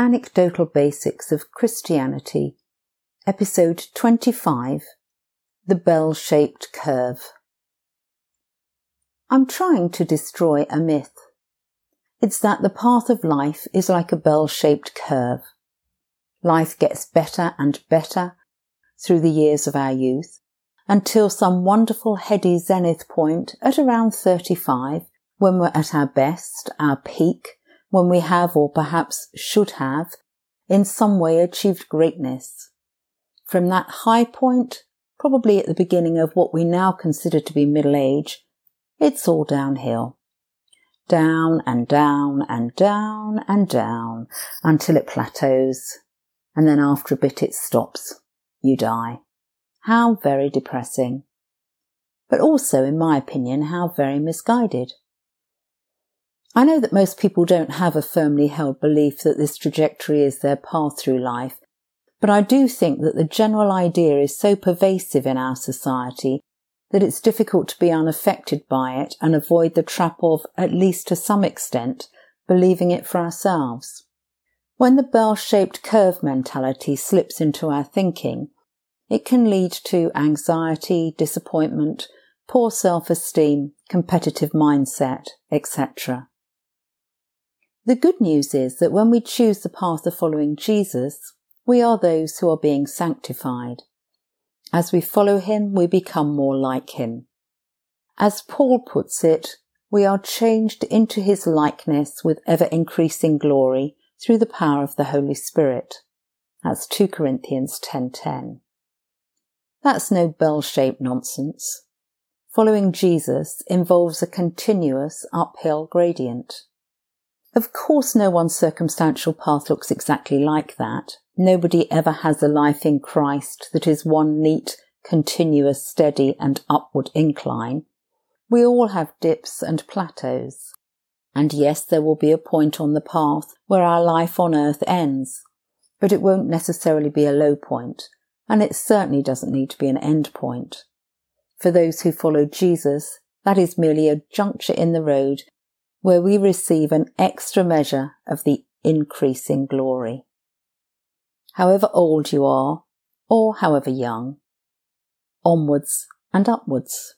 Anecdotal Basics of Christianity, Episode 25 The Bell Shaped Curve. I'm trying to destroy a myth. It's that the path of life is like a bell shaped curve. Life gets better and better through the years of our youth until some wonderful heady zenith point at around 35 when we're at our best, our peak, when we have or perhaps should have in some way achieved greatness. From that high point, probably at the beginning of what we now consider to be middle age, it's all downhill. Down and down and down and down until it plateaus. And then after a bit it stops. You die. How very depressing. But also, in my opinion, how very misguided. I know that most people don't have a firmly held belief that this trajectory is their path through life, but I do think that the general idea is so pervasive in our society that it's difficult to be unaffected by it and avoid the trap of, at least to some extent, believing it for ourselves. When the bell shaped curve mentality slips into our thinking, it can lead to anxiety, disappointment, poor self esteem, competitive mindset, etc. The good news is that when we choose the path of following Jesus, we are those who are being sanctified. As we follow him, we become more like him. As Paul puts it, we are changed into his likeness with ever increasing glory through the power of the Holy Spirit. That's 2 Corinthians 10:10. That's no bell-shaped nonsense. Following Jesus involves a continuous uphill gradient. Of course, no one's circumstantial path looks exactly like that. Nobody ever has a life in Christ that is one neat, continuous, steady, and upward incline. We all have dips and plateaus. And yes, there will be a point on the path where our life on earth ends, but it won't necessarily be a low point, and it certainly doesn't need to be an end point. For those who follow Jesus, that is merely a juncture in the road where we receive an extra measure of the increasing glory. However old you are, or however young, onwards and upwards.